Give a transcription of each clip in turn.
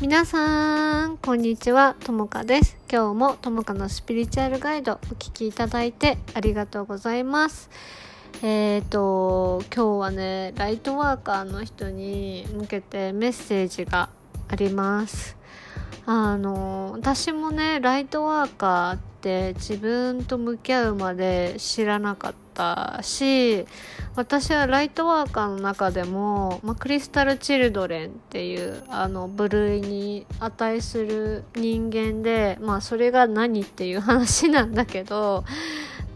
皆さん、こんにちは、ともかです。今日もともかのスピリチュアルガイドお聞きいただいてありがとうございます。えーと、今日はね、ライトワーカーの人に向けてメッセージがあります。あの、私もね、ライトワーカーって自分と向き合うまで知らなかったし、私はライトワーカーの中でも、まあ、クリスタル・チルドレンっていうあの部類に値する人間でまあそれが何っていう話なんだけど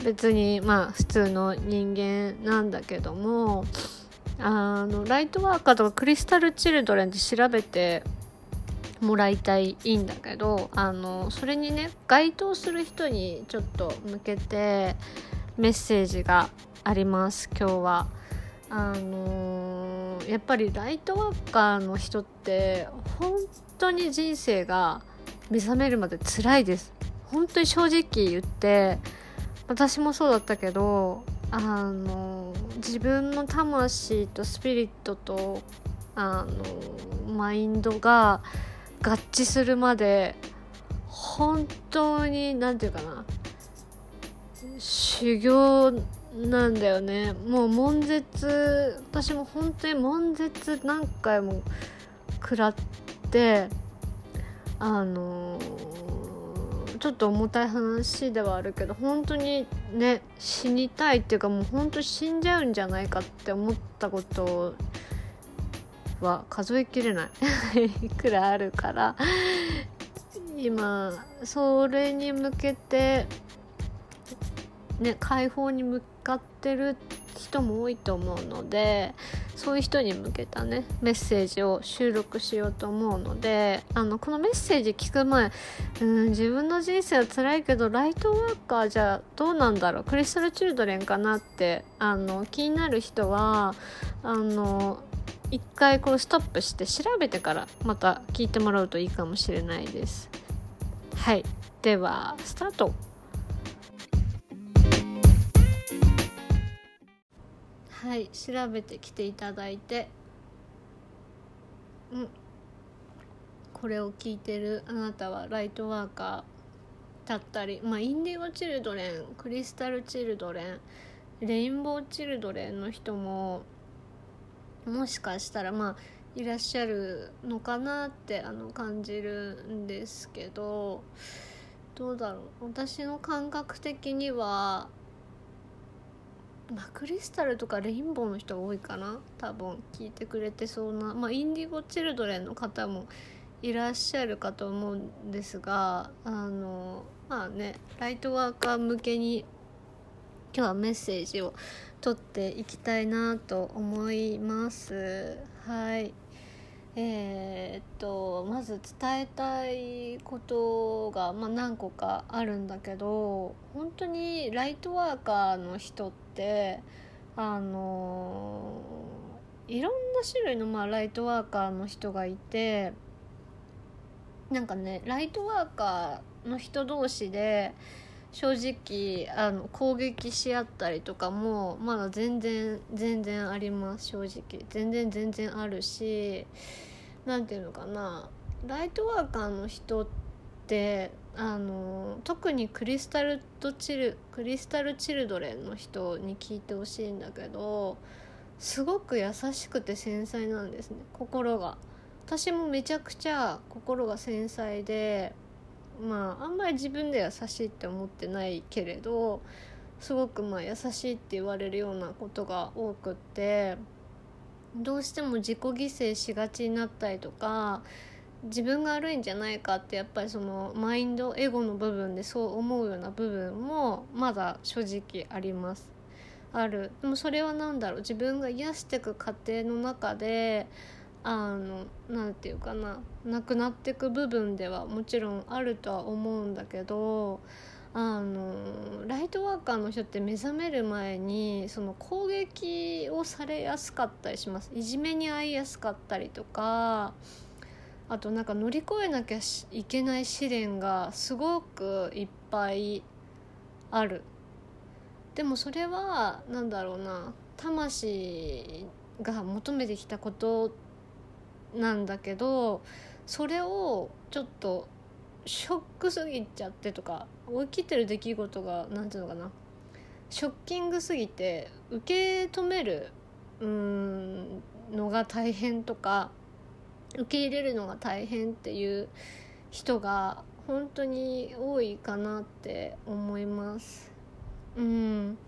別にまあ普通の人間なんだけどもあのライトワーカーとかクリスタル・チルドレンって調べてもらいたいいいんだけどあのそれにね該当する人にちょっと向けてメッセージがあります今日は。あのーやっぱりライトワーカーの人って本当に人生が目覚めるまで辛いです本当に正直言って私もそうだったけどあのー自分の魂とスピリットとあのーマインドが合致するまで本当に何て言うかな修行なんだよね。もう悶絶私も本当に悶絶何回も食らってあのーちょっと重たい話ではあるけど本当にね死にたいっていうかもう本当死んじゃうんじゃないかって思ったことは数えきれない。いくらあるから。今それに向けてね解放に向かってる人も多いと思うのでそういう人に向けたねメッセージを収録しようと思うのであのこのメッセージ聞く前うん自分の人生は辛いけどライトワーカーじゃどうなんだろうクリスタル・チルドレンかなってあの気になる人はあの一回こうストップして調べてからまた聞いてもらうといいかもしれないです。はいではスタートはい調べてきていただいて。うん。これを聞いてるあなたはライトワーカーだったりまあインディゴチルドレンクリスタルチルドレンレインボーチルドレンの人ももしかしたらまあいらっしゃるのかなってあの感じるんですけどどうだろう。私の感覚的にはまあ、クリスタルとかレインボーの人が多いかな。多分聞いてくれてそうな、まあ、インディゴ・チルドレンの方もいらっしゃるかと思うんですがあのまあねライトワーカー向けに今日はメッセージを取っていきたいなと思います。はい。えーっとまず伝えたいことが、まあ、何個かあるんだけど本当にライトワーカーの人ってあのいろんな種類の、まあ、ライトワーカーの人がいてなんかねライトワーカーの人同士で正直あの攻撃し合ったりとかもまだ全然全然あります正直。全然全然あるし何ていうのかな。ライトワーカーの人ってあの特にクリスタルとチルクリスタルチルドレンの人に聞いてほしいんだけどすごく優しくて繊細なんですね心が。私もめちゃくちゃ心が繊細でまああんまり自分で優しいって思ってないけれどすごくまあ優しいって言われるようなことが多くってどうしても自己犠牲しがちになったりとか自分が悪いんじゃないかってやっぱりそのマインドエゴの部分でそう思うような部分もまだ正直あります。ある。でもそれは何だろう。自分が癒していく過程の中であのなんていうかな。なくなっていく部分ではもちろんあるとは思うんだけどあのライトワーカーの人って目覚める前にその攻撃をされやすかったりします。いじめに遭いやすかったりとかあとなんか乗り越えなきゃいけない試練がすごくいっぱいある。でもそれは何だろうな。魂が求めてきたことなんだけどそれをちょっとショックすぎちゃってとか起きてる出来事が何ていうのかな。ショッキングすぎて受け止めるうんのが大変とか受け入れるのが大変っていう人が本当に多いかなって思います。うん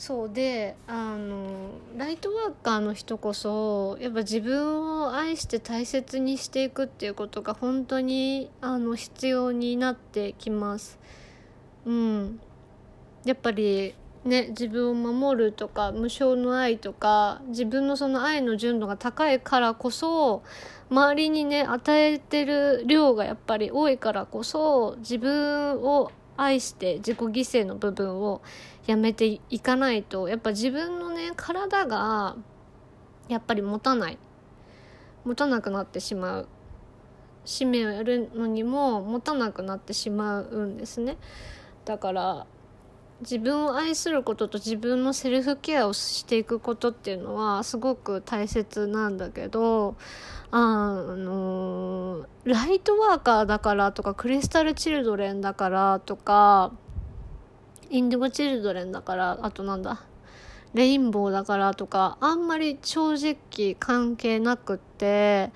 そうであのライトワーカーの人こそやっぱ自分を愛して大切にしていくっていうことが本当にあの必要になってきます。うん、やっぱりね自分を守るとか無償の愛とか自分のその愛の純度が高いからこそ周りにね与えてる量がやっぱり多いからこそ自分を愛して自己犠牲の部分をやめていかないとやっぱ自分のね体がやっぱり持たない。持たなくなってしまう。使命をやるのにも持たなくなってしまうんですね。だから自分を愛することと自分のセルフケアをしていくことっていうのはすごく大切なんだけどあのライトワーカーだからとかクリスタルチルドレンだからとかインディゴチルドレンだからあとなんだレインボーだからとかあんまり正直関係なくって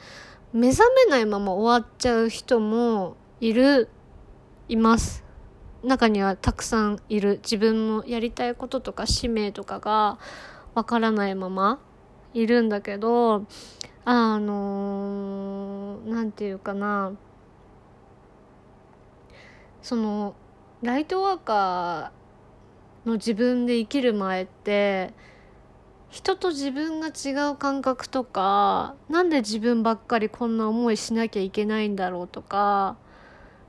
目覚めないまま終わっちゃう人もいるいます。中にはたくさんいる自分のやりたいこととか使命とかがわからないままいるんだけどあの何て言うかな。そのライトワーカーの自分で生きる前って人と自分が違う感覚とかなんで自分ばっかりこんな思いしなきゃいけないんだろうとか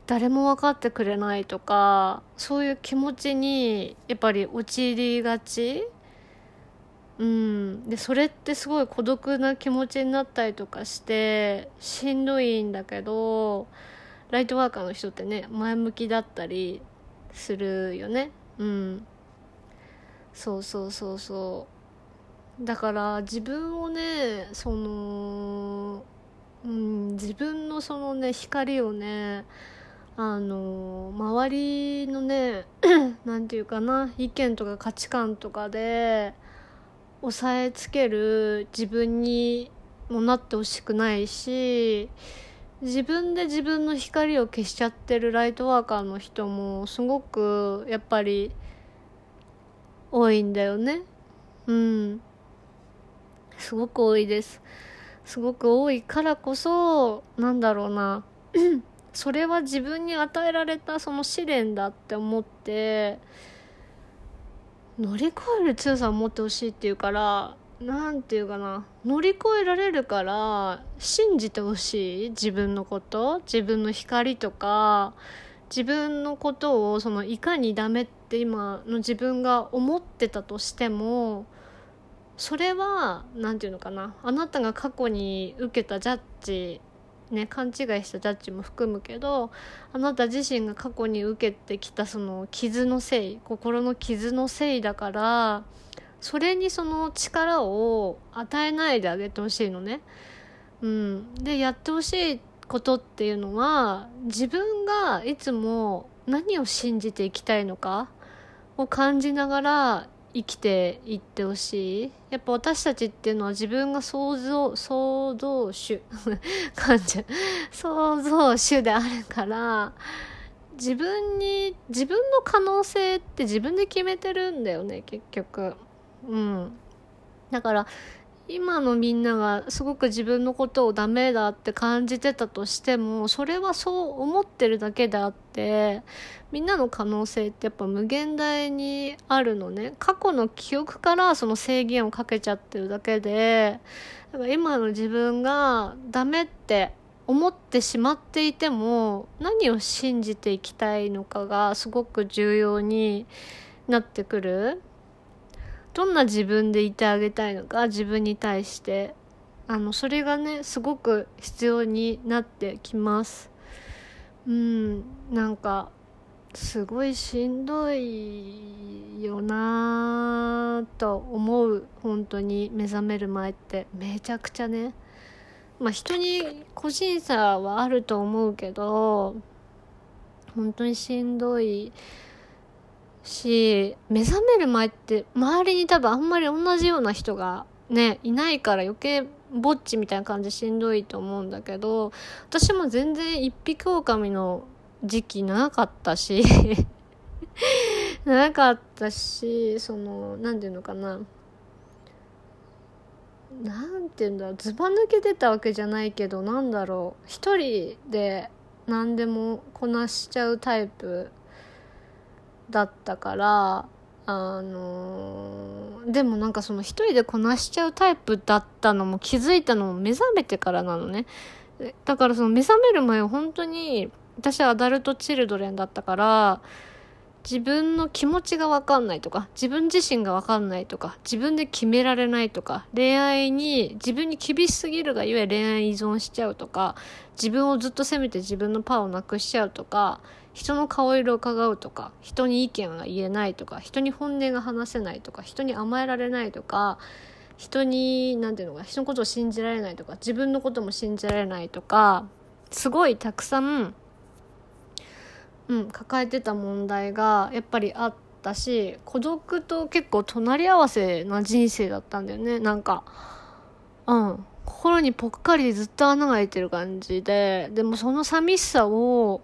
誰も分かってくれないとかそういう気持ちにやっぱり陥りがち。うん、でそれってすごい孤独な気持ちになったりとかしてしんどいんだけどライトワーカーの人ってね前向きだったりするよね。うん。そうそうそうそう。だから自分をねその、うん、自分のそのね光をねあの周りのね 何て言うかな意見とか価値観とかで押さえつける自分にもなってほしくないし自分で自分の光を消しちゃってるライトワーカーの人もすごくやっぱり多いんだよね。うん。すごく多いです。すごく多いからこそなんだろうな。それは自分に与えられたその試練だって思って乗り越える強さを持ってほしいっていうから何て言うかな乗り越えられるから信じてほしい自分のこと自分の光とか自分のことをそのいかにダメって今の自分が思ってたとしてもそれは何て言うのかなあなたが過去に受けたジャッジね勘違いしたジャッジも含むけどあなた自身が過去に受けてきたその傷のせい心の傷のせいだからそれにその力を与えないであげてほしいのね。うん、でやってほしいことっていうのは自分がいつも何を信じていきたいのかを感じながら生きていってほしい。やっぱ私たちっていうのは自分が想像創造主。感じ。創造主であるから自分に自分の可能性って自分で決めてるんだよね結局。うん。だから今のみんながすごく自分のことをダメだって感じてたとしてもそれはそう思ってるだけであってみんなの可能性ってやっぱ無限大にあるのね過去の記憶からその制限をかけちゃってるだけでだから今の自分がダメって思ってしまっていても何を信じていきたいのかがすごく重要になってくる。どんな自分でいてあげたいのか自分に対して。あのそれがねすごく必要になってきます。うんなんかすごいしんどいよなと思う本当に目覚める前って。めちゃくちゃね。まあ人に個人差はあると思うけど本当にしんどいし目覚める前って周りに多分あんまり同じような人がねいないから余計ぼっちみたいな感じしんどいと思うんだけど私も全然一匹狼の時期長かったし 長かったしその何て言うのかな。なんて言うんだろうずば抜けてたわけじゃないけどなんだろう。一人で何でもこなしちゃうタイプだったからあのー、でもなんかその一人でこなしちゃうタイプだったのも気づいたのも目覚めてからなのね。だからその目覚める前本当に私はアダルトチルドレンだったから自分の気持ちが分かんないとか自分自身が分かんないとか自分で決められないとか恋愛に自分に厳しすぎるがゆえ恋愛依存しちゃうとか自分をずっと責めて自分のパワーをなくしちゃうとか人の顔色を伺うとか人に意見が言えないとか人に本音が話せないとか人に甘えられないとか人に何て言うのか人のことを信じられないとか自分のことも信じられないとかすごいたくさんうん、抱えてた問題がやっぱりあったし孤独と結構隣り合わせな人生だったんだよね。なんかうん。心にぽっかりずっと穴が開いてる感じで。でもその寂しさを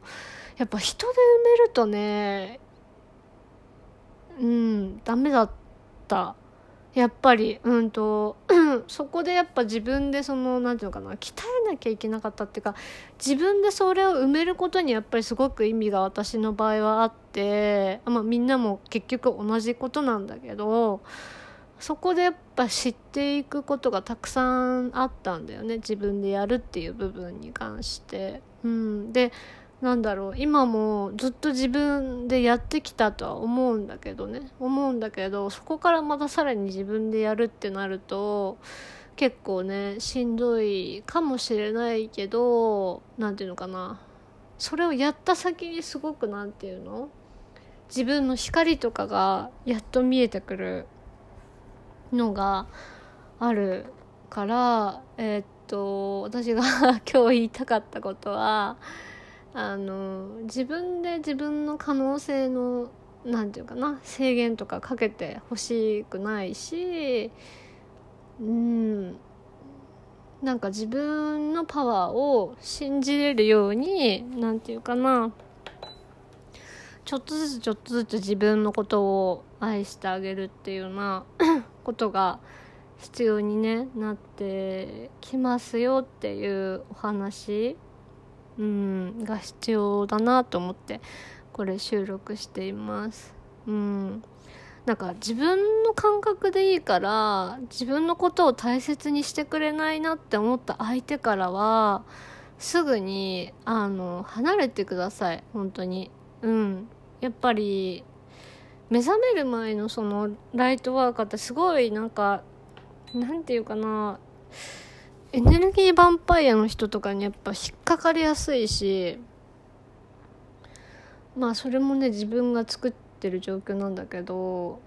やっぱ人で埋めるとねうんダメだった。やっぱりうんと そこでやっぱ自分でその何て言うかな鍛えなきゃいけなかったっていうか自分でそれを埋めることにやっぱりすごく意味が私の場合はあってまあみんなも結局同じことなんだけどそこでやっぱ知っていくことがたくさんあったんだよね自分でやるっていう部分に関して。うん、でなんだろう。今もずっと自分でやってきたとは思うんだけどね。思うんだけどそこからまたさらに自分でやるってなると結構ねしんどいかもしれないけど何て言うのかな。それをやった先にすごく何て言うの？自分の光とかがやっと見えてくるのがあるからえー、っと私が 今日言いたかったことはあの自分で自分の可能性の何て言うかな制限とかかけてほしくないしうん。なんか自分のパワーを信じれるように何て言うかなちょっとずつちょっとずつ自分のことを愛してあげるっていうような ことが必要に、ね、なってきますよっていうお話うんが必要だなと思ってこれ収録しています。うん。なんか自分の感覚でいいから自分のことを大切にしてくれないなって思った相手からはすぐにあの離れてください。本当に。うん。やっぱり目覚める前のそのライトワーカーってすごいなんかなんていうかな。エネルギーヴァンパイアの人とかにやっぱ引っかかりやすいしまあそれもね自分が作ってる状況なんだけど、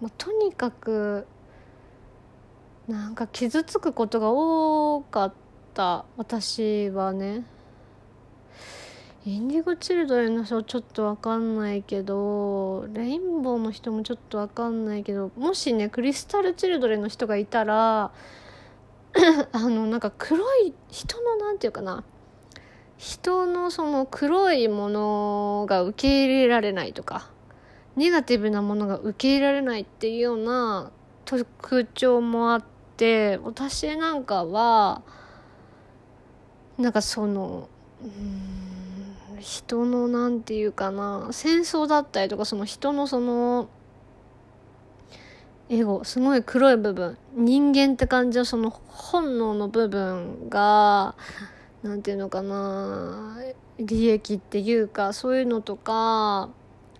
まあ、とにかくなんか傷つくことが多かった。私はね。インディゴチルドレンの人ちょっとわかんないけどレインボーの人もちょっとわかんないけどもしねクリスタルチルドレンの人がいたら あのなんか黒い人のなんていうかな。人のその黒いものが受け入れられないとかネガティブなものが受け入れられないっていうような特徴もあって私なんかはなんかそのうん人のなんていうかな戦争だったりとかその人のそのエゴすごい黒い部分人間って感じのその本能の部分が何て言うのかな利益っていうかそういうのとか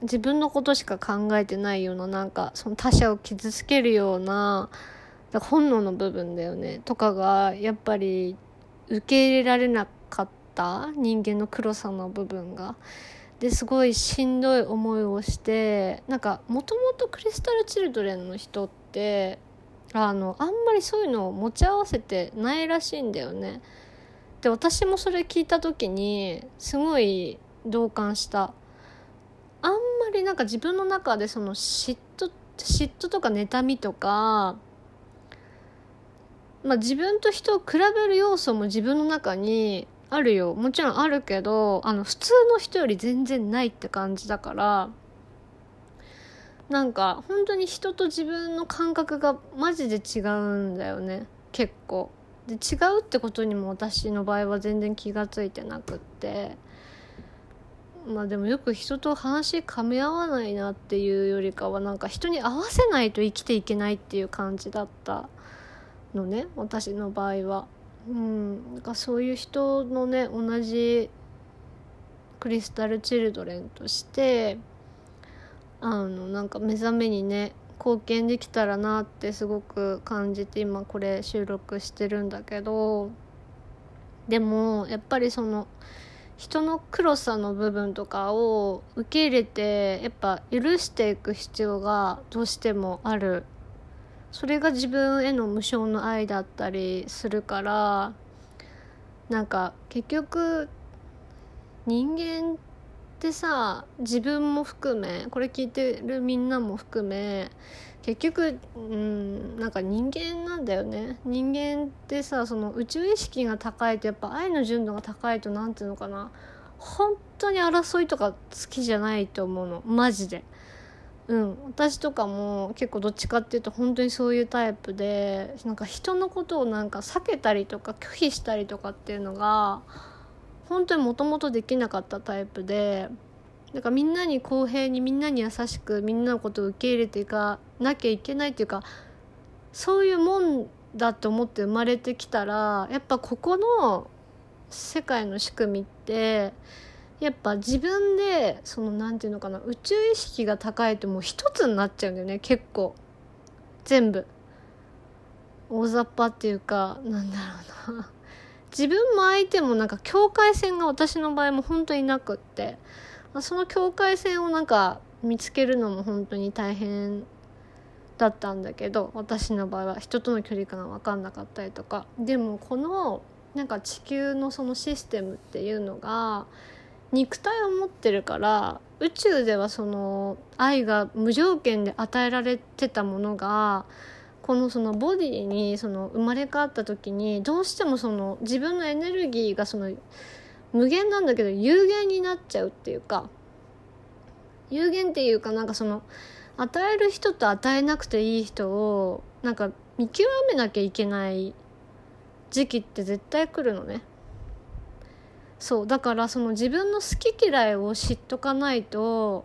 自分のことしか考えてないようななんかその他者を傷つけるような本能の部分だよねとかがやっぱり受け入れられなかった人間の黒さの部分が。ですごいしんどい思いをしてなんかもともとクリスタル・チルドレンの人ってあのあんまりそういうのを持ち合わせてないらしいんだよね。で私もそれ聞いた時にすごい同感したあんまりなんか自分の中でその嫉妬嫉妬とか妬みとかまあ自分と人を比べる要素も自分の中にあるよ。もちろんあるけどあの普通の人より全然ないって感じだからなんか本当に人と自分の感覚がマジで違うんだよね。結構。で違うってことにも私の場合は全然気が付いてなくって。まあでもよく人と話噛み合わないなっていうよりかはなんか人に合わせないと生きていけないっていう感じだったのね。私の場合は。うん、なんかそういう人のね同じクリスタル・チルドレンとしてあのなんか目覚めにね貢献できたらなってすごく感じて今これ収録してるんだけどでもやっぱりその人の黒さの部分とかを受け入れてやっぱ許していく必要がどうしてもあるそれが自分への無償の愛だったりするからなんか結局人間ってさ自分も含めこれ聞いてるみんなも含め結局うんなんか人間なんだよね。人間ってさその宇宙意識が高いとやっぱ愛の純度が高いと何ていうのかな。本当に争いとか好きじゃないと思うの。マジで。うん、私とかも結構どっちかっていうと本当にそういうタイプでなんか人のことをなんか避けたりとか拒否したりとかっていうのが本当にもともとできなかったタイプでだかみんなに公平にみんなに優しくみんなのことを受け入れていかなきゃいけないっていうかそういうもんだと思って生まれてきたらやっぱここの世界の仕組みってやっぱ自分でその何て言うのかな宇宙意識が高いともう一つになっちゃうんだよね結構。全部。大雑把っていうかなんだろうな。自分も相手もなんか境界線が私の場合も本当になくって。その境界線をなんか見つけるのも本当に大変だったんだけど私の場合は。人との距離感が分かんなかったりとか。でもこのなんか地球のそのシステムっていうのが肉体を持ってるから宇宙ではその愛が無条件で与えられてたものがこのそのボディにその生まれ変わった時にどうしてもその自分のエネルギーがその無限なんだけど有限になっちゃうっていうか有限っていうかなんかその与える人と与えなくていい人をなんか見極めなきゃいけない時期って絶対来るのね。そうだからその自分の好き嫌いを知っとかないと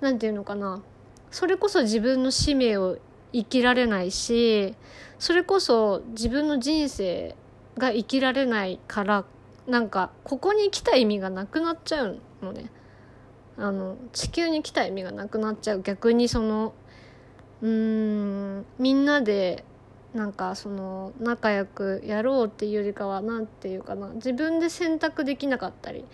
何て言うのかな。それこそ自分の使命を生きられないしそれこそ自分の人生が生きられないからなんかここに来た意味がなくなっちゃうのね。あの地球に来た意味がなくなっちゃう。逆にそのうーんみんなでなんかその仲良くやろうっていうよりかは何て言うかな自分で選択できなかったり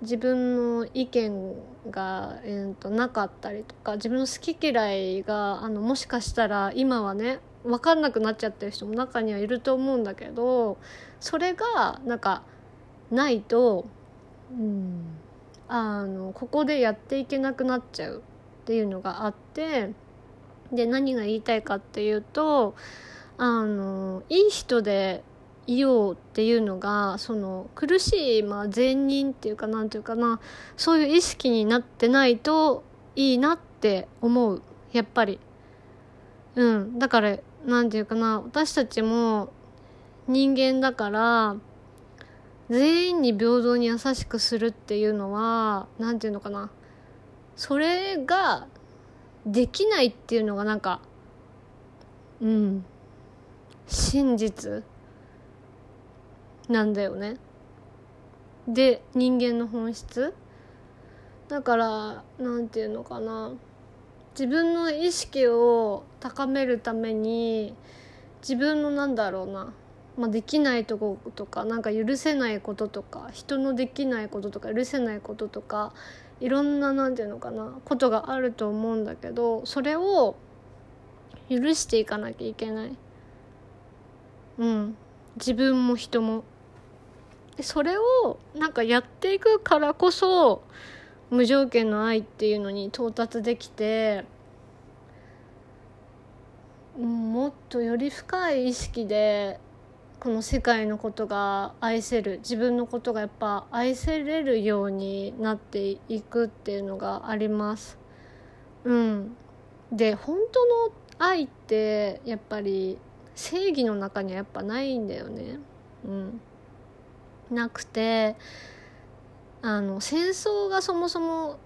自分の意見が、えー、となかったりとか自分の好き嫌いがあのもしかしたら今はね分かんなくなっちゃってる人も中にはいると思うんだけどそれがなんかないと、うん、あのここでやっていけなくなっちゃうっていうのがあってで何が言いたいかっていうとあのいい人でいようっていうのがその苦しい、まあ、善人っていうかなんていうかなそういう意識になってないといいなって思う。やっぱり。うん。だからなんていうかな私たちも人間だから全員に平等に優しくするっていうのはなんていうのかな。それができないっていうのがなんかうん。真実？なんだよね。で人間の本質？だから何て言うのかな。自分の意識を高めるために自分のなんだろうな、まあ、できないとことかなんか許せないこととか人のできないこととか許せないこととかいろんな何て言うのかな。ことがあると思うんだけどそれを許していかなきゃいけない。うん。自分も人も。それをなんかやっていくからこそ無条件の愛っていうのに到達できてもっとより深い意識でこの世界のことが愛せる自分のことがやっぱ愛せれるようになっていくっていうのがあります。うん、で本当の愛ってやっぱり正義の中にはやっぱないんだよね。うん、なくてあの戦争がそもそも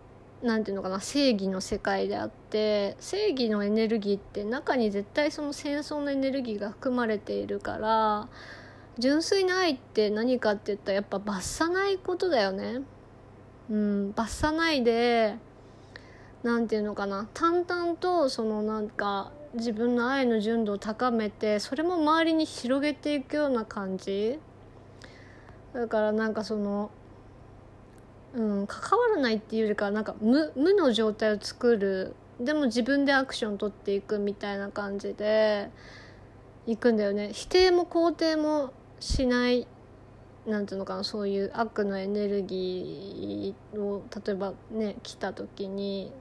何て言うのかな正義の世界であって正義のエネルギーって中に絶対その戦争のエネルギーが含まれているから純粋な愛って何かって言ったらやっぱ罰さないことだよね。うん、罰さないで何て言うのかな淡々とそのなんか自分の愛の純度を高めてそれも周りに広げていくような感じ。だからなんかそのうん、関わらないっていうよりかなんか無無の状態を作る。でも自分でアクション取っていくみたいな感じでいくんだよね。否定も肯定もしないなんていうのかなそういう悪のエネルギーを例えばね来た時に。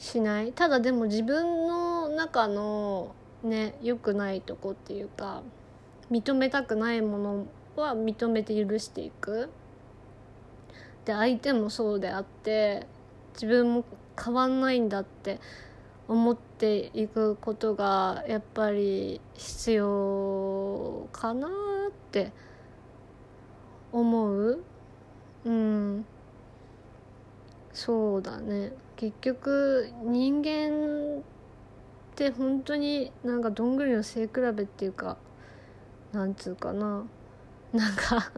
しない？ただでも自分の中のね良くないとこっていうか認めたくないものは認めて許していく。で相手もそうであって自分も変わんないんだって思っていくことがやっぱり必要かなって思う。うん。そうだね。結局人間って本当になんかどんぐりの背比べっていうかなんつうかな。なんか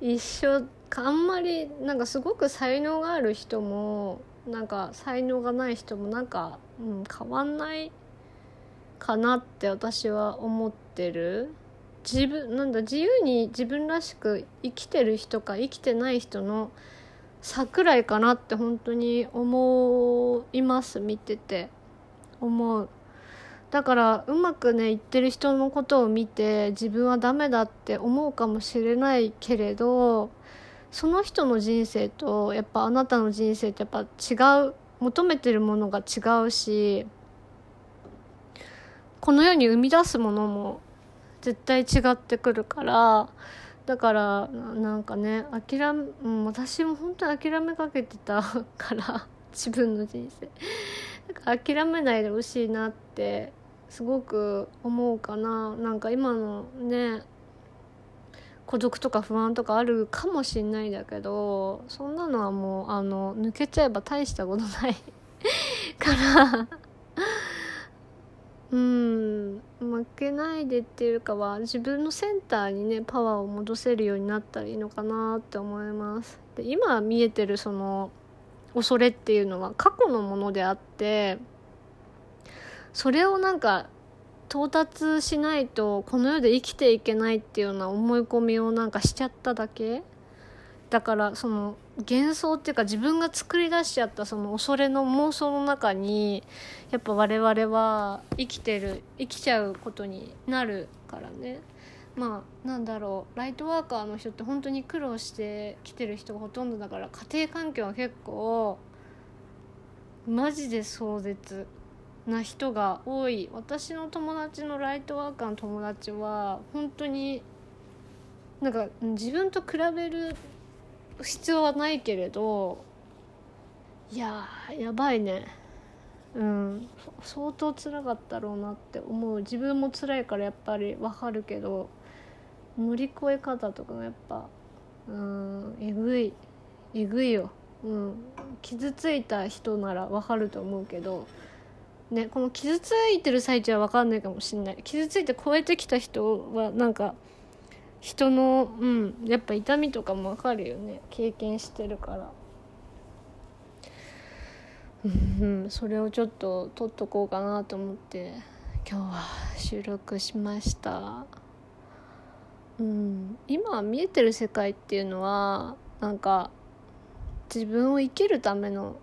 一緒あんまりなんかすごく才能がある人もなんか才能がない人もなんか、うん、変わんないかなって私は思ってる。自分なんだ自由に自分らしく生きてる人か生きてない人の差くらいかなって本当に思います見てて。思う。だからうまくね言ってる人のことを見て自分はダメだって思うかもしれないけれどその人の人生とやっぱあなたの人生ってやっぱ違う求めてるものが違うしこの世に生み出すものも絶対違ってくるからだからなんかね諦め、ん、私も本当に諦めかけてた から自分の人生。だから諦めないでほしいなってすごく思うかな。なんか今のね孤独とか不安とかあるかもしんないんだけどそんなのはもうあの抜けちゃえば大したことない から。うん。負けないでっていうかは自分のセンターにねパワーを戻せるようになったらいいのかなって思います。で今見えてるその恐れっていうのは過去のものであってそれをなんか到達しないとこの世で生きていけないっていうような思い込みをなんかしちゃっただけだからその幻想っていうか自分が作り出しちゃったその恐れの妄想の中にやっぱ我々は生きてる生きちゃうことになるからね。まあなんだろうライトワーカーの人って本当に苦労してきてる人がほとんどだから家庭環境は結構マジで壮絶な人が多い。私の友達のライトワーカーの友達は本当になんか自分と比べる必要はないけれどいややばいね。うん。相当辛かったろうなって思う。自分も辛いからやっぱり分かるけど乗り越え方とかがやっぱうんえぐい。えぐいよ、うん、傷ついた人なら分かると思うけどねこの傷ついてる最中は分かんないかもしんない。傷ついて超えてきた人はなんか人のうんやっぱ痛みとかも分かるよね。経験してるから。うんそれをちょっと取っとこうかなと思って。今日は収録しました。うん今見えてる世界っていうのはなんか自分を生きるための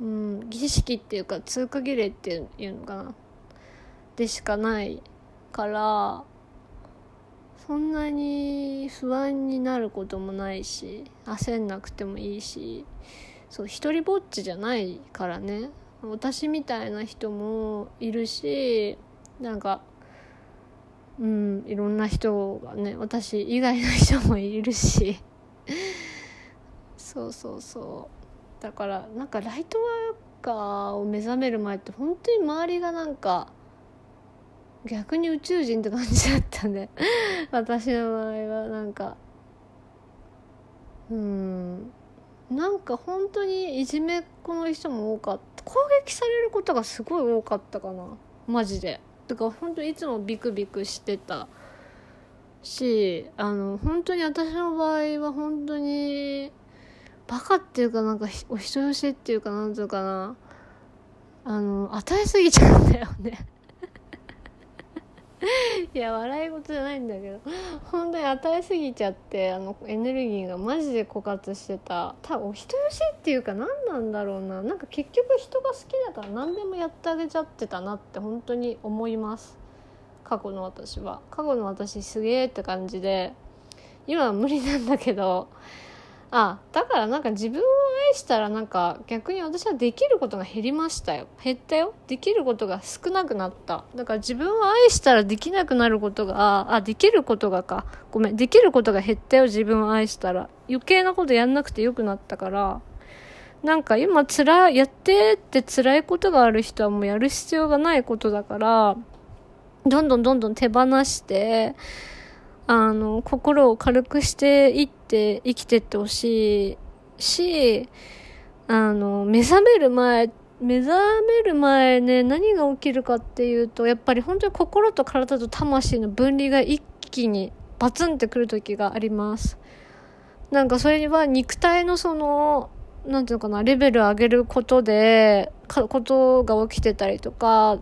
うん、儀式っていうか通過儀礼っていうのかな。でしかないからそんなに不安になることもないし焦んなくてもいいしそう一人ぼっちじゃないからね。私みたいな人もいるしなんかうんいろんな人がね私以外の人もいるし。そうそうそう。だからなんかライトワーカーを目覚める前って本当に周りがなんか逆に宇宙人って感じだったね。私の場合はなんか。うん。なんか本当にいじめっ子の人も多かった。攻撃されることがすごい多かったかな。マジで。だから本当にいつもビクビクしてたしあの本当に私の場合は本当にバカっていうかなんかお人よしっていうかなんていうかな。あの与えすぎちゃうんだよね。いや笑い事じゃないんだけど。本当に与えすぎちゃってあのエネルギーがマジで枯渇してた。多分お人よしっていうか何なんだろうな。なんか結局人が好きだから何でもやってあげちゃってたなって本当に思います。過去の私は。過去の私すげえって感じで。今は無理なんだけど。あだからなんか自分を愛したらなんか逆に私はできることが減りましたよ。減ったよ。できることが少なくなった。だから自分を愛したらできなくなることがあできることがか。ごめん。できることが減ったよ自分を愛したら。余計なことやんなくてよくなったから。なんか今辛いやってって辛いことがある人はもうやる必要がないことだからどんどんどんどん手放してあの、心を軽くしていって生きてってほしいし、あの、目覚める前、目覚める前ね、何が起きるかっていうと、やっぱり本当に心と体と魂の分離が一気にバツンってくる時があります。なんかそれは肉体のその、なんていうのかな、レベル上げることで、ことが起きてたりとか、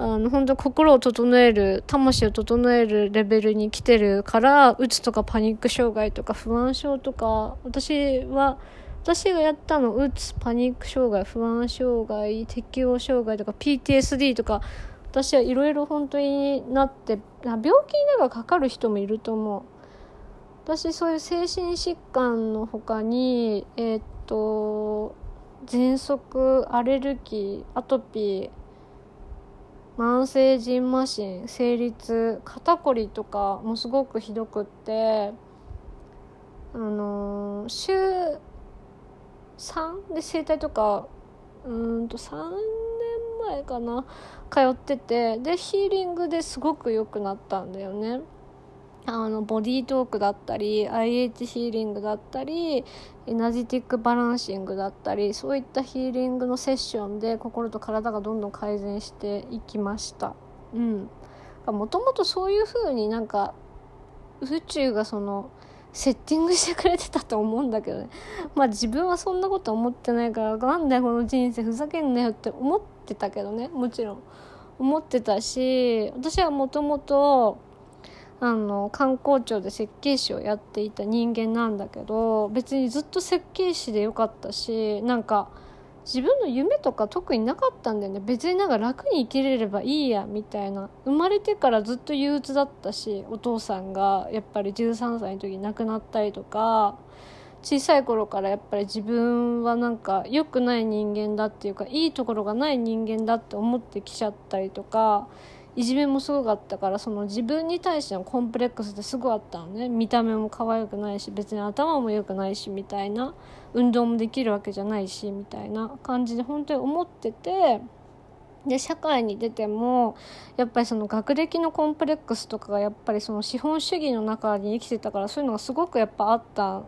あの、本当心を整える、魂を整えるレベルに来てるから、うつとかパニック障害とか不安症とか、私は、私がやったの、うつ、パニック障害、不安障害、適応障害とか PTSD とか、私はいろいろ本当になって、病気になんかかかる人もいると思う。私そういう精神疾患の他に、えー、っと、喘息、アレルギー、アトピー、慢性じんましん生理痛肩こりとかもすごくひどくってあのー、週3で整体とかうんと3年前かな通っててでヒーリングですごく良くなったんだよね。あのボディートークだったり IH ヒーリングだったりエナジティックバランシングだったりそういったヒーリングのセッションで心と体がどんどん改善していきました。うん。もともとそういう風になんか宇宙がそのセッティングしてくれてたと思うんだけどね。まあ自分はそんなこと思ってないからなんだよこの人生ふざけんなよって思ってたけどね。もちろん。思ってたし私はもともとあの観光庁で設計士をやっていた人間なんだけど別にずっと設計士でよかったしなんか自分の夢とか特になかったんだよね。別になんか楽に生きれればいいやみたいな。生まれてからずっと憂鬱だったしお父さんがやっぱり13歳の時に亡くなったりとか小さい頃からやっぱり自分はなんか良くない人間だっていうかいいところがない人間だって思ってきちゃったりとかいじめもすごかったからその自分に対してのコンプレックスってすごいあったのね見た目も可愛くないし別に頭も良くないしみたいな運動もできるわけじゃないしみたいな感じで本当に思っててで社会に出てもやっぱりその学歴のコンプレックスとかがやっぱりその資本主義の中に生きてたからそういうのがすごくやっぱあったん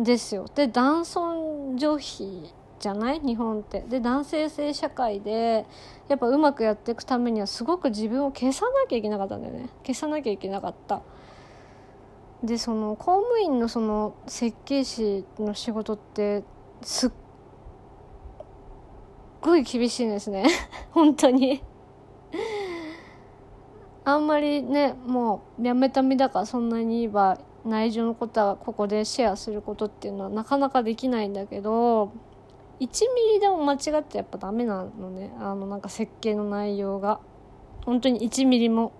ですよ。で男尊女卑じゃない？日本って。で男性性社会でやっぱうまくやっていくためにはすごく自分を消さなきゃいけなかったんだよね。消さなきゃいけなかった。でその公務員のその設計士の仕事ってすっごい厳しいんですね。本当に。あんまりねもうやめた身だからそんなに言えば内情のことはここでシェアすることっていうのはなかなかできないんだけど1ミリでも間違ってやっぱダメなのね。あのなんか設計の内容が。本当に1ミリも。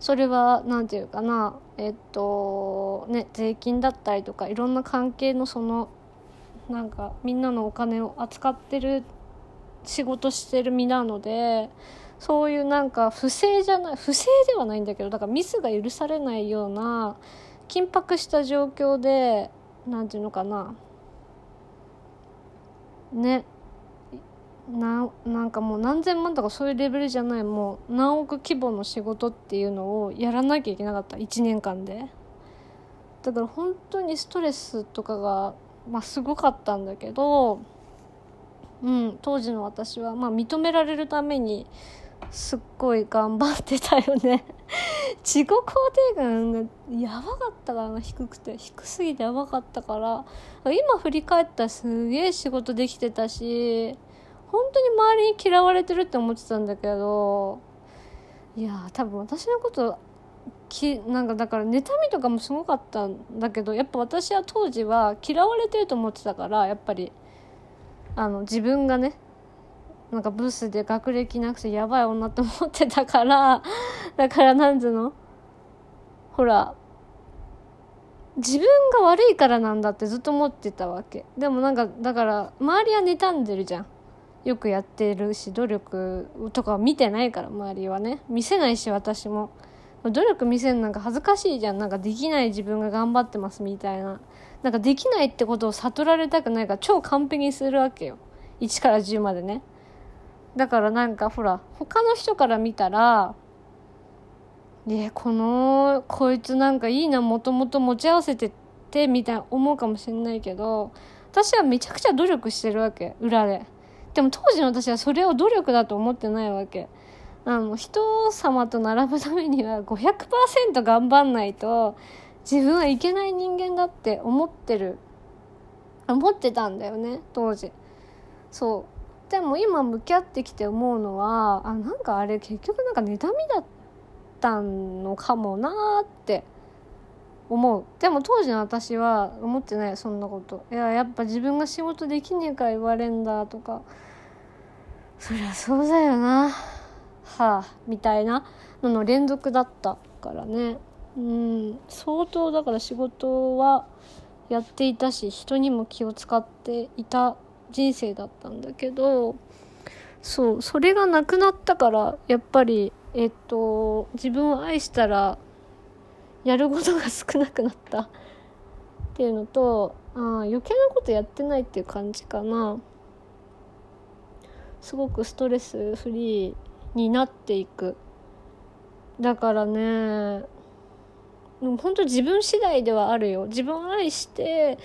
それは何て言うかな。えっとね税金だったりとかいろんな関係のそのなんかみんなのお金を扱ってる仕事してる身なのでそういうなんか不正じゃない不正ではないんだけどだからミスが許されないような緊迫した状況で何て言うのかな。ね。ななんかもう何千万とかそういうレベルじゃない。もう何億規模の仕事っていうのをやらなきゃいけなかった。1年間で。だから本当にストレスとかが、まあ、すごかったんだけど、うん、当時の私は、まあ、認められるためにすっごい頑張ってたよね。自己肯定感がやばかったからな低くて。低すぎてやばかったから。今振り返ったらすげえ仕事できてたし本当に周りに嫌われてるって思ってたんだけどいや多分私のこときなんかだから妬みとかもすごかったんだけどやっぱ私は当時は嫌われてると思ってたからやっぱりあの自分がねなんかブスで学歴なくてやばい女って思ってたからだからなんつうの？ほら自分が悪いからなんだってずっと思ってたわけ。でもなんかだから周りは妬んでるじゃん。よくやってるし努力とか見てないから周りはね。見せないし私も。努力見せるなんか恥ずかしいじゃん。なんかできない自分が頑張ってますみたいな。なんかできないってことを悟られたくないから超完璧にするわけよ。1から10までね。だからなんかほら他の人から見たらえこのこいつなんかいいなもともと持ち合わせててみたいな思うかもしれないけど私はめちゃくちゃ努力してるわけ裏で。でも当時の私はそれを努力だと思ってないわけ。あの人様と並ぶためには500%頑張んないと自分はいけない人間だって思ってる。思ってたんだよね当時。そう。でも今向き合ってきて思うのはあなんかあれ結局なんか妬みだったのかもなーって思う。でも当時の私は思ってないそんなこと。いややっぱ自分が仕事できねえから言われんだとか。そりゃそうだよな。はあみたいなのの連続だったからね。うん相当だから仕事はやっていたし人にも気を使っていた人生だったんだけどそうそれがなくなったからやっぱりえっと自分を愛したらやることが少なくなった。っていうのとあ余計なことやってないっていう感じかな。すごくストレスフリーになっていく。だからねもう本当自分次第ではあるよ。自分を愛して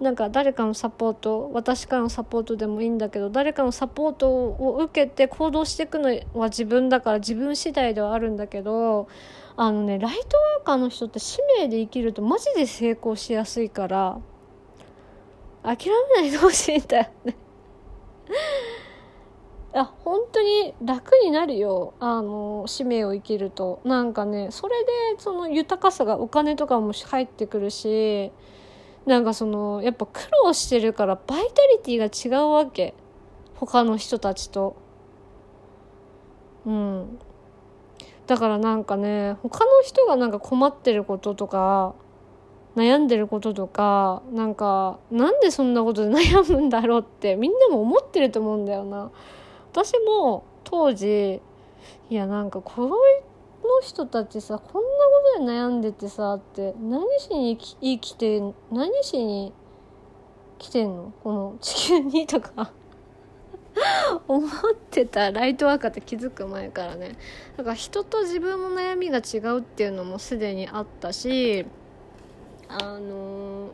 なんか誰かのサポート私からのサポートでもいいんだけど誰かのサポートを受けて行動していくのは自分だから自分次第ではあるんだけどあのねライトワーカーの人って使命で生きるとマジで成功しやすいから諦めないでほしいんだよね。あ本当に楽になるよあの使命を生きると。なんかねそれでその豊かさがお金とかも入ってくるしなんかそのやっぱ苦労してるからバイタリティが違うわけ。他の人たちと。うん。だからなんかね他の人がなんか困ってることとか悩んでることとかなんかなんでそんなことで悩むんだろうってみんなも思ってると思うんだよな。私も当時いやなんかこういっの人たちさこんなことで悩んでてさって何しに生きて何しに来てんの？この地球にとか。思ってたライトワーカーって気づく前からね。だから人と自分の悩みが違うっていうのもすでにあったしあの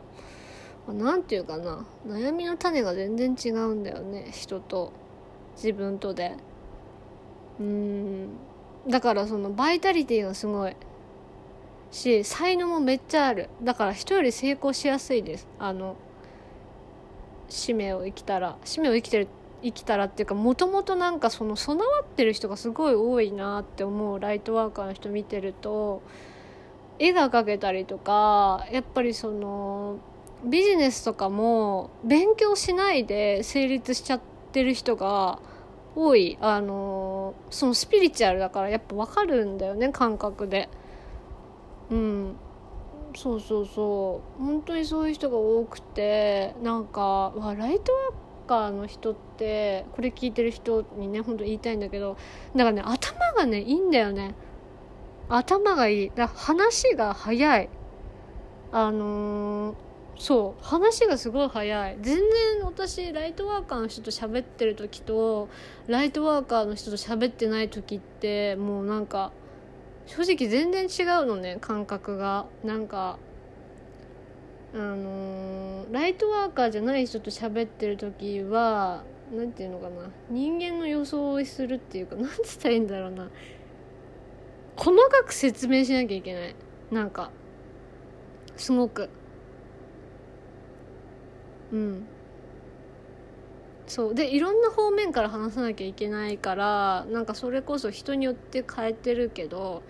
何て言うかな。悩みの種が全然違うんだよね。人と自分とで。うん。だからそのバイタリティがすごいし才能もめっちゃある。だから人より成功しやすいです。あの使命を生きたら。使命を生きてる生きたらっていうかもともとなんかその備わってる人がすごい多いなって思うライトワーカーの人見てると絵が描けたりとかやっぱりそのビジネスとかも勉強しないで成立しちゃってる人が多い。あのそのスピリチュアルだからやっぱ分かるんだよね感覚で。うん。そうそうそう。本当にそういう人が多くてなんかわライトワーカーの人ってこれ聞いてる人にね本当言いたいんだけどだからね頭がねいいんだよね。頭がいい。だ話が早い。あのー、そう話がすごい早い。全然私ライトワーカーの人と喋ってる時とライトワーカーの人と喋ってない時ってもうなんか正直全然違うのね感覚が。なんかあのー、ライトワーカーじゃない人と喋ってる時は何て言うのかな。人間の予想をするっていうか何て言ったらいいんだろうな。細かく説明しなきゃいけない。なんかすごく。うん。そう。でいろんな方面から話さなきゃいけないからなんかそれこそ人によって変えてるけど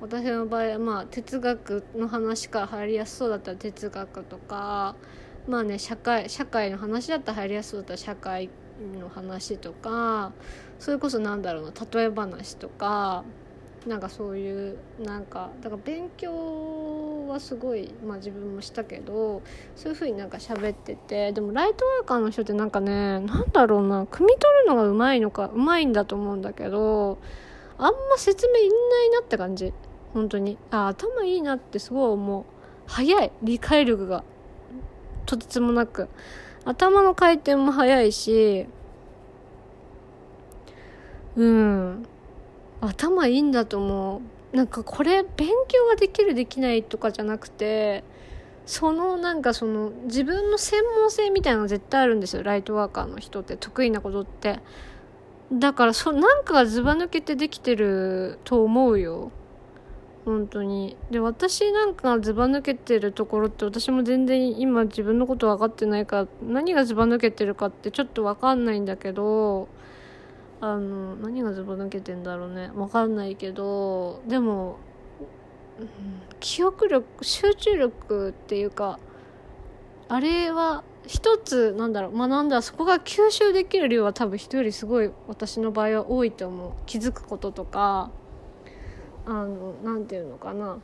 私の場合はまあ哲学の話から入りやすそうだったら哲学とかまあね社会社会の話だったら入りやすそうだったら社会の話とかそれこそなんだろうな例え話とかなんかそういうなんかだから勉強はすごい、まあ、自分もしたけどそういう風になんか喋っててでもライトワーカーの人ってなんかねなんだろうな汲み取るのがうまいのかうまいんだと思うんだけどあんま説明いんないなって感じ。本当に。あ頭いいなってすごい思う。早い。理解力が。とてつもなく。頭の回転も早いし。うん。頭いいんだと思う。なんかこれ勉強ができるできないとかじゃなくてそのなんかその自分の専門性みたいなの絶対あるんですよ。ライトワーカーの人って得意なことって。だからそなんかがずば抜けてできてると思うよ。本当に。で私なんかずば抜けてるところって私も全然今自分のこと分かってないから何がずば抜けてるかってちょっと分かんないんだけどあの何がずば抜けてんだろうね。分かんないけどでも、うん、記憶力集中力っていうかあれは一つなんだろう学んだそこが吸収できる量は多分人よりすごい私の場合は多いと思う。気づくこととかあのなんていうのかな。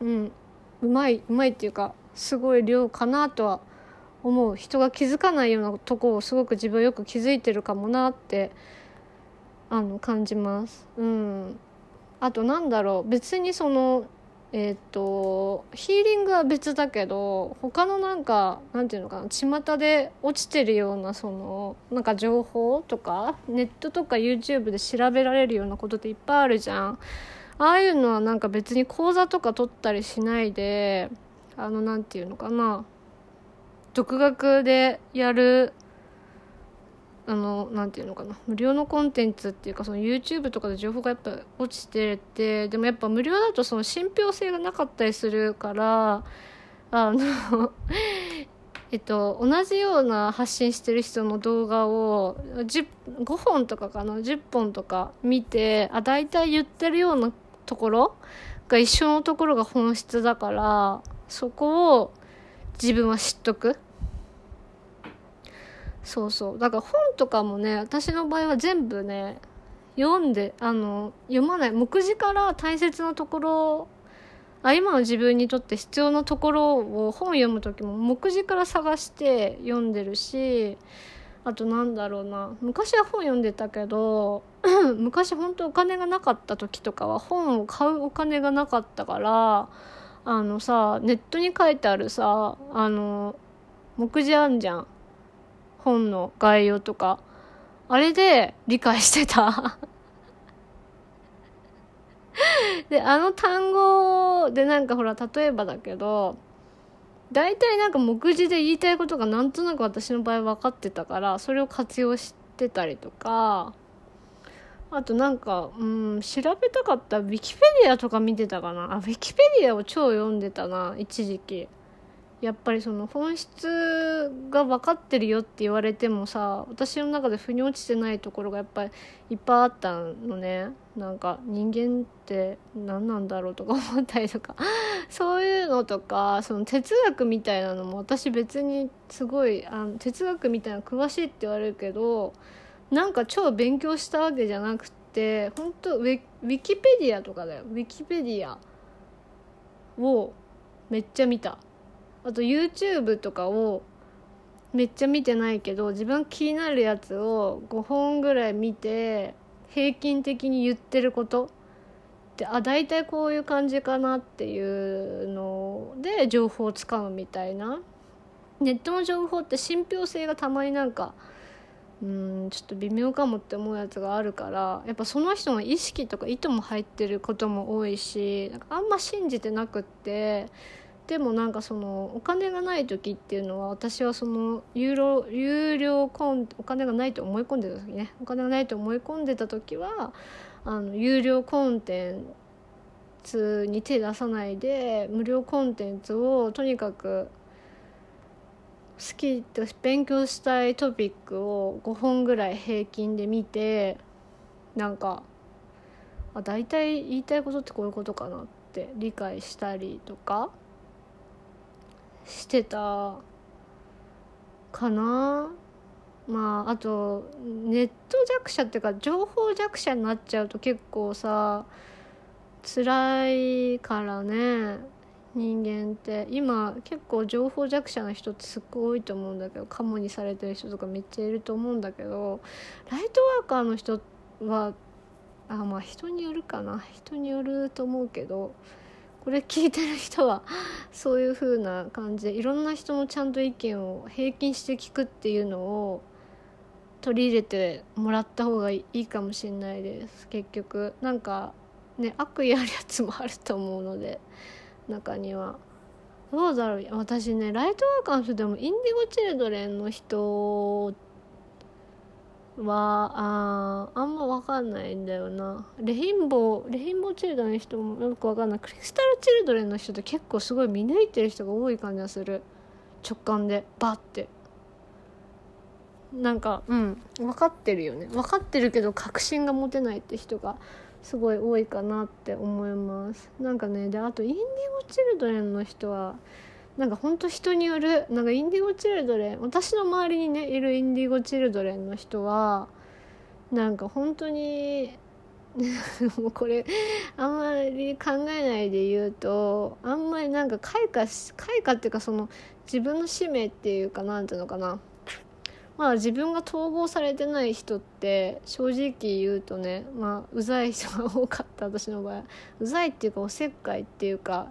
うん。うまいうまいっていうかすごい量かなとは思う人が気づかないようなとこをすごく自分よく気づいてるかもなってあの感じます。うん、あとなんだろう別にそのえっ、とヒーリングは別だけど他のなんかなんていうのかな巷で落ちてるようなそのなんか情報とかネットとか YouTube で調べられるようなことっていっぱいあるじゃん。ああいうのはなんか別に講座とか取ったりしないであのなんていうのかな独学でやるあのなんていうのかな。無料のコンテンツっていうかその YouTube とかで情報がやっぱ落ちててでもやっぱ無料だとその信憑性がなかったりするからあの えっと、同じような発信してる人の動画を5本とかかな。10本とか見てあ大体言ってるようなところが一緒のところが本質だからそこを自分は知っとく。そうそう。だから本とかもね私の場合は全部ね読んであの読まない。目次から大切なところあ今の自分にとって必要なところを本読む時も目次から探して読んでるしあとなんだろうな。昔は本読んでたけど 昔本当お金がなかった時とかは本を買うお金がなかったからあのさネットに書いてあるさあの目次あんじゃん。本の概要とかあれで理解してた。であの単語でなんかほら例えばだけど大体なんか目次で言いたいことがなんとなく私の場合分かってたからそれを活用してたりとかあとなんかうん調べたかったウィキペディアとか見てたかな。あウィキペディアを超読んでたな一時期。やっぱりその本質が分かってるよって言われてもさ私の中で腑に落ちてないところがやっぱりいっぱいあったのね。なんか人間って何なんだろうとか思ったりとか。そういうのとかその哲学みたいなのも私別にすごいあの哲学みたいな詳しいって言われるけどなんか超勉強したわけじゃなくて本当ウィウィキペディアとかだよ。ウィキペディアをめっちゃ見た。あと YouTube とかをめっちゃ見てないけど自分気になるやつを5本ぐらい見て平均的に言ってること。であ大体こういう感じかなっていうので情報をつかむみたいな。ネットの情報って信憑性がたまになんかうんちょっと微妙かもって思うやつがあるからやっぱその人の意識とか意図も入ってることも多いしなんかあんま信じてなくってでもなんかそのお金がない時っていうのは私はその有料有料コンお金がないと思い込んでた時ね。お金がないと思い込んでた時はあの有料コンテンツに手出さないで無料コンテンツをとにかく好きって勉強したいトピックを5本ぐらい平均で見てなんかあ大体言いたいことってこういうことかなって理解したりとかしてた。かな。まああとネット弱者っていうか情報弱者になっちゃうと結構さ辛いからね人間って。今結構情報弱者の人ってすっごい多いと思うんだけどカモにされてる人とかめっちゃいると思うんだけどライトワーカーの人はあまあ人によるかな。人によると思うけどこれ聞いてる人はそういう風な感じでいろんな人のちゃんと意見を平均して聞くっていうのを取り入れてもらった方がいいかもしれないです結局なんかね悪意あるやつもあると思うので。中にはどうだろう？私ねライトワーカーの人でもインディゴ・チルドレンの人はああんま分かんないんだよな。レインボーレインボー・チルドレンの人もよく分かんない。クリスタル・チルドレンの人って結構すごい見抜いてる人が多い感じがする。直感でバッて。なんかうん分かってるよね。分かってるけど確信が持てないって人がすごい多いかなって思います。なんかねであとインディゴ・チルドレンの人はなんかほんと人によるなんかインディゴ・チルドレン私の周りにねいるインディゴ・チルドレンの人はなんか本当に もうこれあんまり考えないで言うとあんまりなんか開花開花っていうかその自分の使命っていうかなんていうのかな。まあ自分が統合されてない人って正直言うとねまあうざい人が多かった私の場合うざいっていうかおせっかいっていうか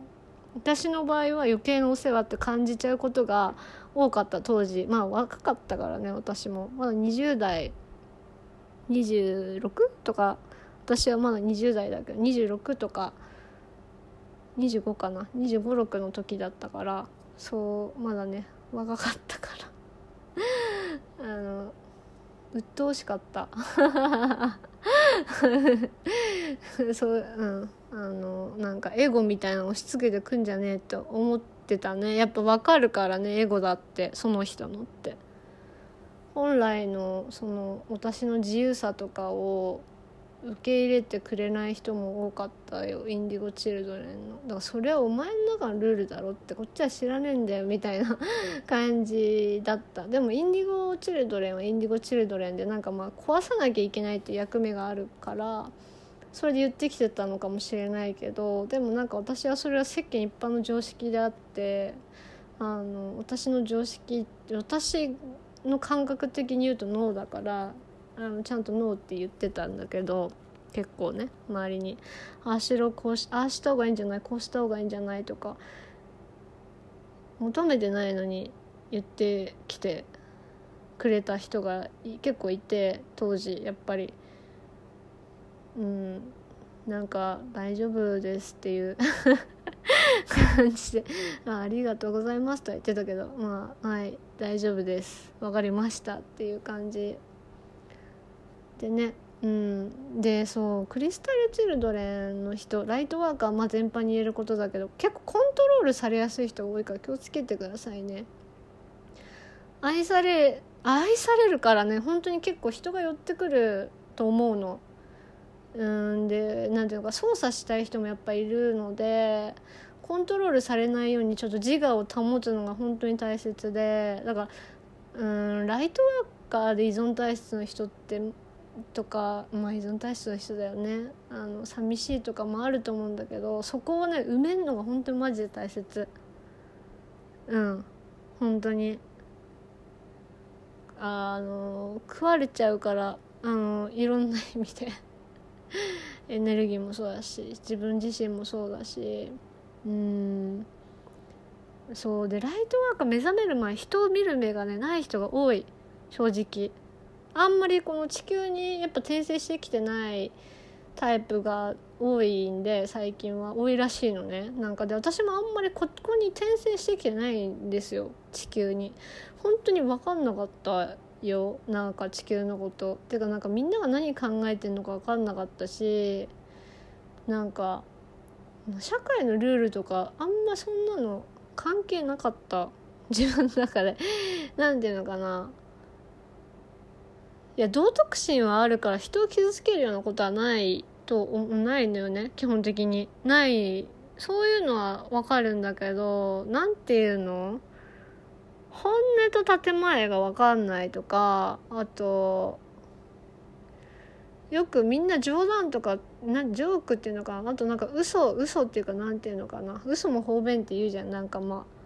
私の場合は余計なお世話って感じちゃうことが多かった当時。まあ若かったからね私も。まだ20代 26? とか。私はまだ20代だけど26とか。25かな。2 5 6の時だったから。そうまだね若かったから。あの鬱陶しかった。そううん。あのなんかエゴみたいなの押し付けてくんじゃねえって思ってたね。やっぱ分かるからねエゴだってその人のって。本来のその私の自由さとかを受け入れてくれない人も多かったよインディゴ・チルドレンの。だからそれはお前の中のルールだろってこっちは知らねえんだよみたいな 感じだった。でもインディゴ・チルドレンはインディゴ・チルドレンでなんかまあ壊さなきゃいけないっていう役目があるからそれで言ってきてたのかもしれないけどでもなんか私はそれは世間一般の常識であってあの私の常識私の感覚的に言うとノーだからあのちゃんとノーって言ってたんだけど結構ね周りに。ああしろこうしああした方がいいんじゃないこうした方がいいんじゃないとか求めてないのに言ってきてくれた人が結構いて当時やっぱり。うん。なんか「大丈夫です」っていう感じで。まあ「ありがとうございます」とは言ってたけどまあはい大丈夫です。分かりましたっていう感じでね。うん。でそうクリスタル・チルドレンの人ライトワーカーまあ全般に言えることだけど結構コントロールされやすい人が多いから気をつけてくださいね。愛され愛されるからね本当に結構人が寄ってくると思うの。うんで何ていうか操作したい人もやっぱいるのでコントロールされないようにちょっと自我を保つのが本当に大切でだからうんライトワーカーで依存体質の人ってとかまあ依存体質の人だよね。あの寂しいとかもあると思うんだけどそこをね埋めるのが本当にマジで大切。うん本当に。あの食われちゃうからあのいろんな意味で。エネルギーもそうだし自分自身もそうだしうん。そうでライトワーク目覚める前人を見る目がねない人が多い。正直。あんまりこの地球にやっぱ転生してきてないタイプが多いんで最近は多いらしいのね。なんかで私もあんまりここに転生してきてないんですよ。地球に。本当に分かんなかった。よ。なんか地球のこと。てかなんかみんなが何考えてんのか分かんなかったしなんか社会のルールとかあんまそんなの関係なかった。自分の中で。何て言うのかな。いや道徳心はあるから人を傷つけるようなことはないとないのよね。基本的に。ない。そういうのはわかるんだけど何て言うの？本音と建前が分かんないとかあとよくみんな冗談とかなジョークっていうのかな？あとなんか嘘嘘っていうかなんていうのかな？嘘も方便って言うじゃん。なんかまあ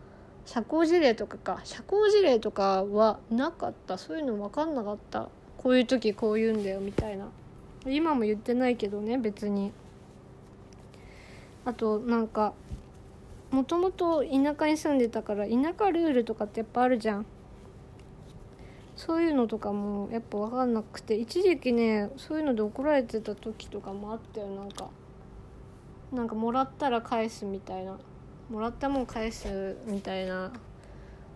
社交辞令とかか。社交辞令とかはなかった。そういうの分かんなかった。こういう時こう言うんだよみたいな。今も言ってないけどね別に。あとなんかもともと田舎に住んでたから田舎ルールとかってやっぱあるじゃん。そういうのとかもやっぱ分かんなくて一時期ねそういうので怒られてた時とかもあったよ。なんかなんかもらったら返すみたいな。もらったもん返すみたいな。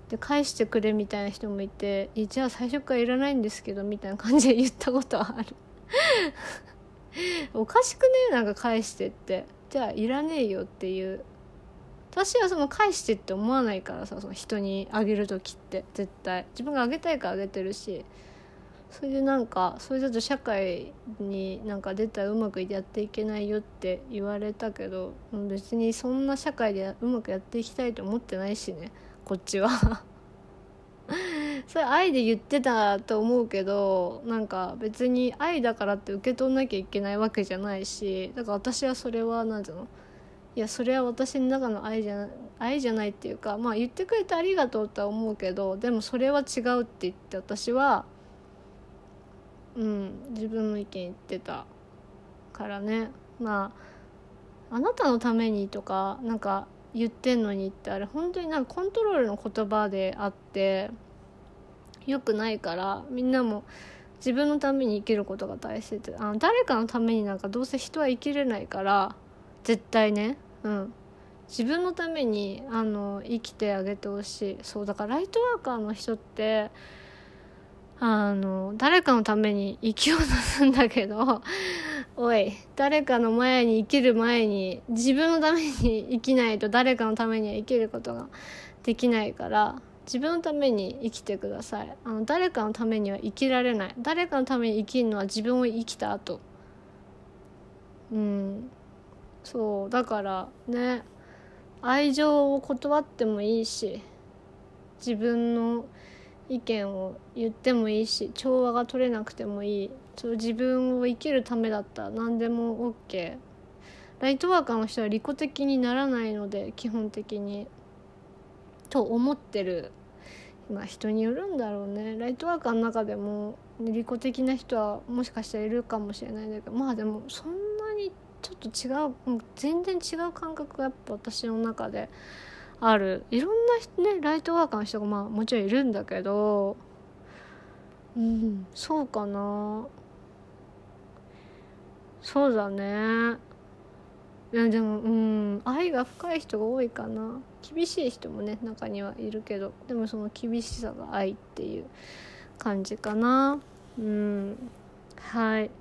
で返してくれみたいな人もいて「じゃあ最初からいらないんですけど」みたいな感じで 言ったことはある。おかしくね？なんか返してって。じゃあいらねえよっていう私はその返してって思わないからさその人にあげる時って絶対。自分があげたいからあげてるしそれでなんかそれだと社会になんか出たらうまくやっていけないよって言われたけど別にそんな社会でうまくやっていきたいと思ってないしねこっちは。それ愛で言ってたと思うけどなんか別に愛だからって受け取んなきゃいけないわけじゃないしだから私はそれは何ていうの？いやそれは私の中の愛じゃ愛じゃないっていうかまあ言ってくれてありがとうとは思うけどでもそれは違うって言って私はうん自分の意見言ってたからね。まああなたのためにとかなんか言ってんのにってあれ本当になんかコントロールの言葉であってよくないからみんなも自分のために生きることが大切。あの誰かのためになんかどうせ人は生きれないから絶対ねうん。自分のためにあの生きてあげてほしい。そうだからライトワーカーの人ってあの誰かのために生きようとするんだけど おい誰かの前に生きる前に自分のために生きないと誰かのためには生きることができないから自分のために生きてください。あの誰かのためには生きられない。誰かのために生きるのは自分を生きた後。うん。そうだからね愛情を断ってもいいし自分の意見を言ってもいいし調和が取れなくてもいい。そう自分を生きるためだったら何でも OK ライトワーカーの人は利己的にならないので基本的に。と思ってる。まあ人によるんだろうね。ライトワーカーの中でも利己的な人はもしかしたらいるかもしれないんだけどまあでもそんなにちょっと違う全然違う感覚がやっぱ私の中である。いろんなねライトワーカーの人がまあもちろんいるんだけどうんそうかな。そうだね。いやでもうん愛が深い人が多いかな。厳しい人もね中にはいるけどでもその厳しさが愛っていう感じかな。うんはい。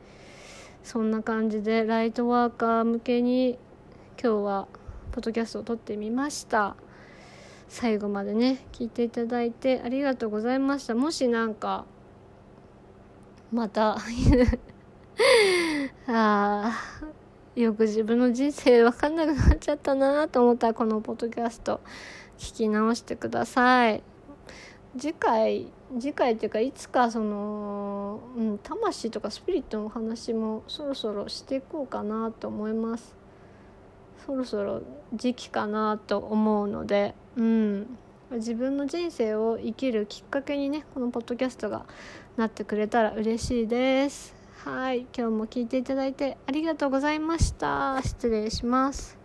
そんな感じでライトワーカー向けに今日はポッドキャストを撮ってみました。最後までね聞いていただいてありがとうございました。もしなんかまた あよく自分の人生分かんなくなっちゃったなと思ったらこのポッドキャスト聞き直してください。次回次回っていうかいつかその、うん、魂とかスピリットの話もそろそろしていこうかなと思います。そろそろ時期かなと思うのでうん。自分の人生を生きるきっかけにねこのポッドキャストがなってくれたら嬉しいです。はい。今日も聞いていただいてありがとうございました。失礼します。